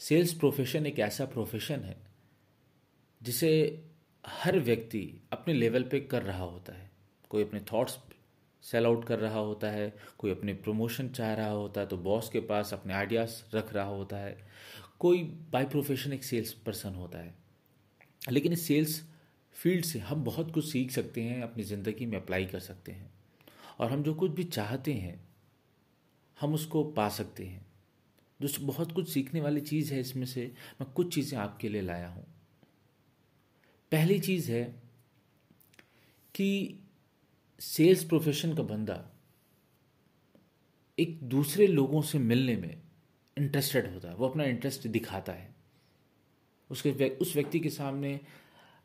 Sales profession एक ऐसा profession है, जिसे हर व्यक्ति अपने लेवल पे कर रहा होता है। कोई अपने थॉट्स सेल आउट कर रहा होता है, कोई अपने प्रमोशन चाह रहा होता है तो बॉस के पास अपने आइडियाज़ रख रहा होता है। कोई बाय प्रोफेशन एक सेल्स पर्सन होता है। लेकिन इस सेल्स फ़ील्ड से हम बहुत कुछ सीख सकते हैं, अपनी ज़िंदगी में अप्लाई कर सकते हैं। और हम जो कुछ भी चाहते हैं हम उसको पा सकते हैं। जो बहुत कुछ सीखने वाली चीज़ है इसमें से। मैं कुछ चीज़ें आपके लिए लाया हूँ। पहली चीज़ है कि सेल्स प्रोफेशन का बंदा एक दूसरे लोगों से मिलने में इंटरेस्टेड होता है। वो अपना इंटरेस्ट दिखाता है। उसके उस व्यक्ति के सामने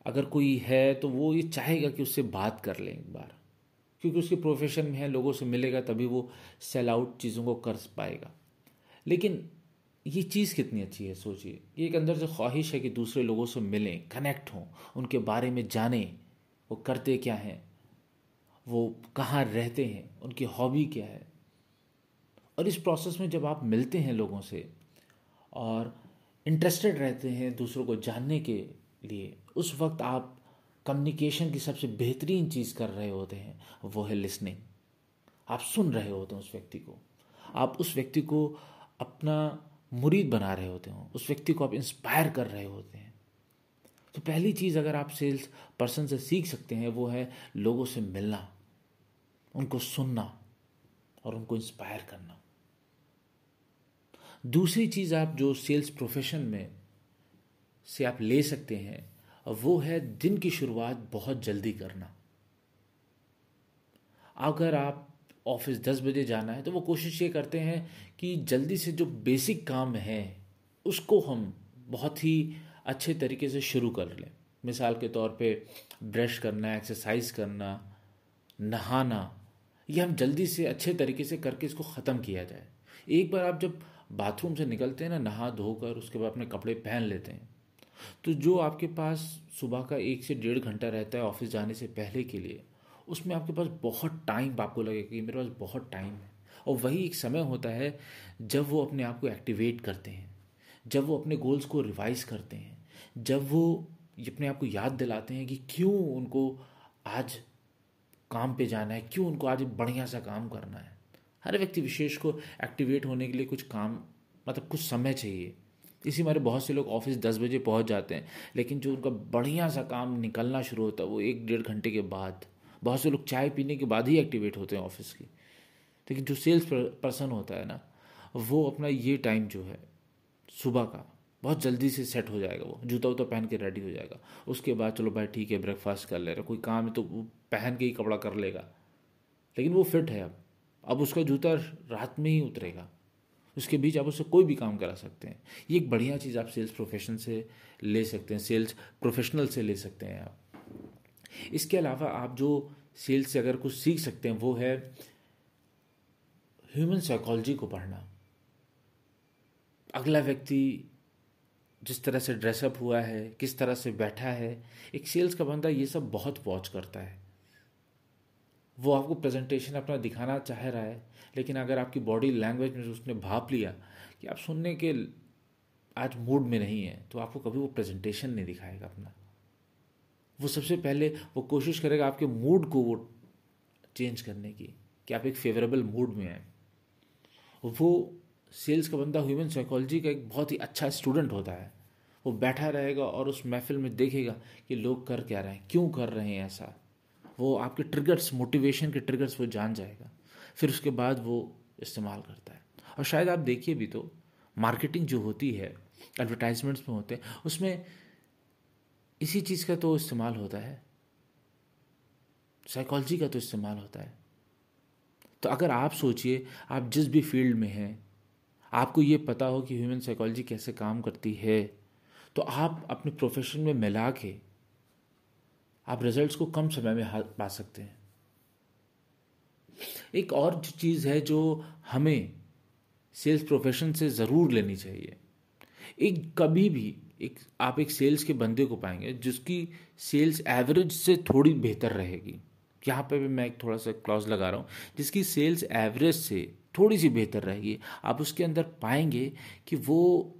अगर कोई है तो वो ये चाहेगा कि उससे बात कर लें एक बार। क्योंकि उसके प्रोफेशन में है, लोगों से मिलेगा, तभी वो सेल आउट चीज़ों को कर पाएगा। लेकिन ये चीज़ कितनी अच्छी है, सोचिए। ये एक अंदर से ख्वाहिश है कि दूसरे लोगों से मिलें कनेक्ट हों, उनके बारे में जानें, वो करते क्या हैं, वो कहाँ रहते हैं, उनकी हॉबी क्या है। और इस प्रोसेस में जब आप मिलते हैं लोगों से और इंटरेस्टेड रहते हैं दूसरों को जानने के लिए, उस वक्त आप कम्युनिकेशन की सबसे बेहतरीन चीज़ कर रहे होते हैं, वो है लिसनिंग आप सुन रहे होते हैं उस व्यक्ति को। आप उस व्यक्ति को अपना मुरीद बना रहे होते हो। उस व्यक्ति को आप इंस्पायर कर रहे होते हैं। तो पहली चीज़ अगर आप सेल्स पर्सन से सीख सकते हैं, वो है लोगों से मिलना, उनको सुनना और उनको इंस्पायर करना। दूसरी चीज़ आप जो सेल्स प्रोफेशन में से आप ले सकते हैं वो है दिन की शुरुआत बहुत जल्दी करना। अगर आप ऑफ़िस दस बजे जाना है तो वो कोशिश ये करते हैं कि जल्दी से जो बेसिक काम है, उसको हम बहुत ही अच्छे तरीके से शुरू कर लें। मिसाल के तौर पे ब्रश करना, एक्सरसाइज करना, नहाना, ये हम जल्दी से अच्छे तरीके से करके इसको ख़त्म किया जाए। एक बार आप जब बाथरूम से निकलते हैं ना, नहा धोकर, उसके बाद अपने कपड़े पहन लेते हैं तो जो आपके पास सुबह का एक से डेढ़ घंटा रहता है ऑफ़िस जाने से पहले के लिए, उसमें आपके पास बहुत टाइम आपको लगेगा कि मेरे पास बहुत टाइम है। और वही एक समय होता है जब वो अपने आप को एक्टिवेट करते हैं, जब वो अपने गोल्स को रिवाइज करते हैं, जब वो अपने आप को याद दिलाते हैं कि क्यों उनको आज काम पे जाना है, क्यों उनको आज बढ़िया सा काम करना है। हर व्यक्ति विशेष को एक्टिवेट होने के लिए कुछ काम मतलब कुछ समय चाहिए। इसी मारे बहुत से लोग ऑफ़िस दस बजे पहुँच जाते हैं, लेकिन जो उनका बढ़िया सा काम निकलना शुरू होता है, वो एक डेढ़ घंटे के बाद। बहुत से लोग चाय पीने के बाद ही एक्टिवेट होते हैं ऑफ़िस की। लेकिन जो सेल्स पर्सन होता है ना, वो अपना ये टाइम जो है, सुबह का, बहुत जल्दी से सेट हो जाएगा वो। जूता वूता पहन के रेडी हो जाएगा। उसके बाद चलो भाई ठीक है ब्रेकफास्ट कर ले रहा कोई काम है तो वो पहन के ही कपड़ा कर लेगा। लेकिन वो फिट है अब। अब उसका जूता रात में ही उतरेगा। उसके बीच आप उससे कोई भी काम करा सकते हैं। ये एक बढ़िया चीज़ आप सेल्स प्रोफेशन से ले सकते हैं सेल्स प्रोफेशनल से ले सकते हैं आप। इसके अलावा आप जो सेल्स से अगर कुछ सीख सकते हैं, वो है ह्यूमन साइकोलॉजी को पढ़ना। अगला व्यक्ति जिस तरह से ड्रेसअप हुआ है, किस तरह से बैठा है, एक सेल्स का बंदा ये सब बहुत वॉच करता है। वो आपको प्रेजेंटेशन अपना दिखाना चाह रहा है, लेकिन अगर आपकी बॉडी लैंग्वेज में उसने भाप लिया कि आप सुनने के आज मूड में नहीं है तो आपको कभी वो प्रेजेंटेशन नहीं दिखाएगा अपना। वो सबसे पहले वो कोशिश करेगा आपके मूड को वो चेंज करने की, कि आप एक फेवरेबल मूड में आए वो सेल्स का बंदा ह्यूमन साइकोलॉजी का एक बहुत ही अच्छा स्टूडेंट होता है। वो बैठा रहेगा और उस महफिल में देखेगा कि लोग कर क्या रहे हैं, क्यों कर रहे हैं ऐसा। वो आपके ट्रिगर्स मोटिवेशन के ट्रिगर्स वो जान जाएगा। फिर उसके बाद वो इस्तेमाल करता है। और शायद आप देखिए भी तो मार्केटिंग जो होती है एडवर्टाइजमेंट्स में होते हैं, उसमें इसी चीज़ का तो इस्तेमाल होता है। साइकोलॉजी का तो इस्तेमाल होता है। तो अगर आप सोचिए, आप जिस भी फ़ील्ड में हैं, आपको ये पता हो कि ह्यूमन साइकोलॉजी कैसे काम करती है तो आप अपने प्रोफेशन में मिला के आप रिजल्ट्स को कम समय में पा सकते हैं। एक और चीज़ है जो हमें सेल्स प्रोफेशन से ज़रूर लेनी चाहिए। एक कभी भी एक, आप एक सेल्स के बंदे को पाएँगे जिसकी सेल्स एवरेज से थोड़ी बेहतर रहेगी। यहाँ पे भी मैं एक थोड़ा सा क्लॉज लगा रहा हूँ। जिसकी सेल्स एवरेज से थोड़ी सी बेहतर रहेगी, आप उसके अंदर पाएँगे कि वो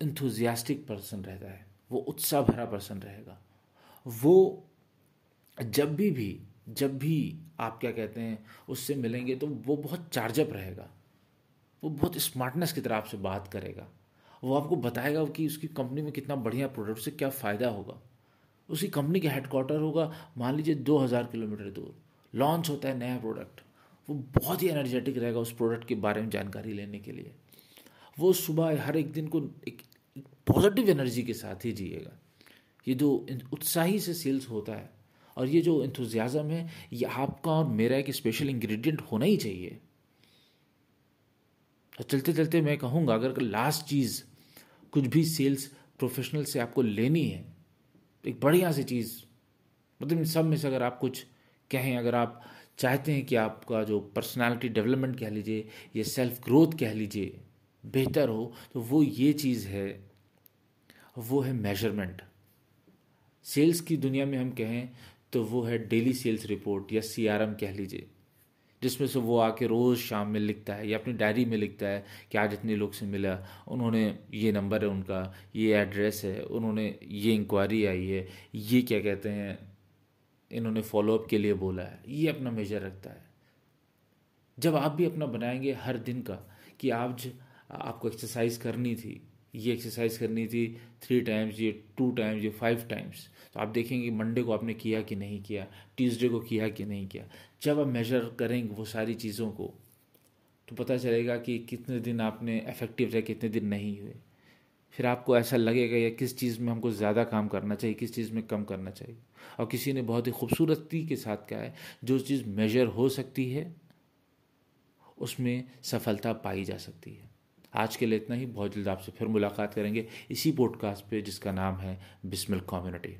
इंथुजियास्टिक पर्सन रहता है, वो उत्साह भरा पर्सन रहेगा। वो जब भी भी, जब भी आप क्या कहते हैं, उससे मिलेंगे तो वो बहुत चार्जअप रहेगा। वो बहुत स्मार्टनेस की तरह आपसे बात करेगा। वो आपको बताएगा कि उसकी कंपनी में कितना बढ़िया प्रोडक्ट से क्या फ़ायदा होगा। उसी कंपनी का हेडक्वार्टर होगा, मान लीजिए दो हज़ार किलोमीटर दूर। लॉन्च होता है नया प्रोडक्ट वो बहुत ही एनर्जेटिक रहेगा उस प्रोडक्ट के बारे में जानकारी लेने के लिए। वो सुबह हर एक दिन को एक पॉजिटिव एनर्जी के साथ ही जिएगा। ये जो उत्साही से सेल्स होता है और ये जो इंथुजियाज़म है, ये आपका और मेरा एक स्पेशल इंग्रेडिएंट होना ही चाहिए। और चलते चलते मैं कहूँगा, अगर लास्ट चीज़ कुछ भी सेल्स प्रोफेशनल से आपको लेनी है, एक बढ़िया सी चीज़ मतलब इन सब में से अगर आप कुछ कहें, अगर आप चाहते हैं कि आपका जो पर्सनालिटी डेवलपमेंट कह लीजिए, या सेल्फ ग्रोथ कह लीजिए, बेहतर हो तो वो ये चीज़ है, वो है मेज़रमेंट सेल्स की दुनिया में हम कहें तो वो है डेली सेल्स रिपोर्ट या सीआरएम कह लीजिए, जिसमें से वो आके रोज़ शाम में लिखता है या अपनी डायरी में लिखता है कि आज इतने लोग से मिला, उन्होंने ये नंबर है उनका, ये एड्रेस है, उन्होंने ये इंक्वायरी आई है, ये क्या कहते हैं, इन्होंने फॉलोअप के लिए बोला है, ये अपना मेजर रखता है। जब आप भी अपना बनाएँगे हर दिन का कि आप आपको एक्सरसाइज करनी थी ये एक्सरसाइज करनी थी थ्री टाइम्स ये टू टाइम्स ये फाइव टाइम्स तो आप देखेंगे मंडे को आपने किया कि नहीं किया ट्यूसडे को किया कि नहीं किया। जब आप मेजर करेंगे वो सारी चीज़ों को तो पता चलेगा कि कितने दिन आपने इफ़ेक्टिव रहे, कितने दिन नहीं हुए। फिर आपको ऐसा लगेगा या किस चीज़ में हमको ज़्यादा काम करना चाहिए, किस चीज़ में कम करना चाहिए। और किसी ने बहुत ही खूबसूरती के साथ कहा है, जो चीज़ मेजर हो सकती है, उसमें सफलता पाई जा सकती है। आज के लिए इतना ही। बहुत जल्द आपसे फिर मुलाकात करेंगे इसी पॉडकास्ट पे जिसका नाम है बिस्मिल कम्युनिटी।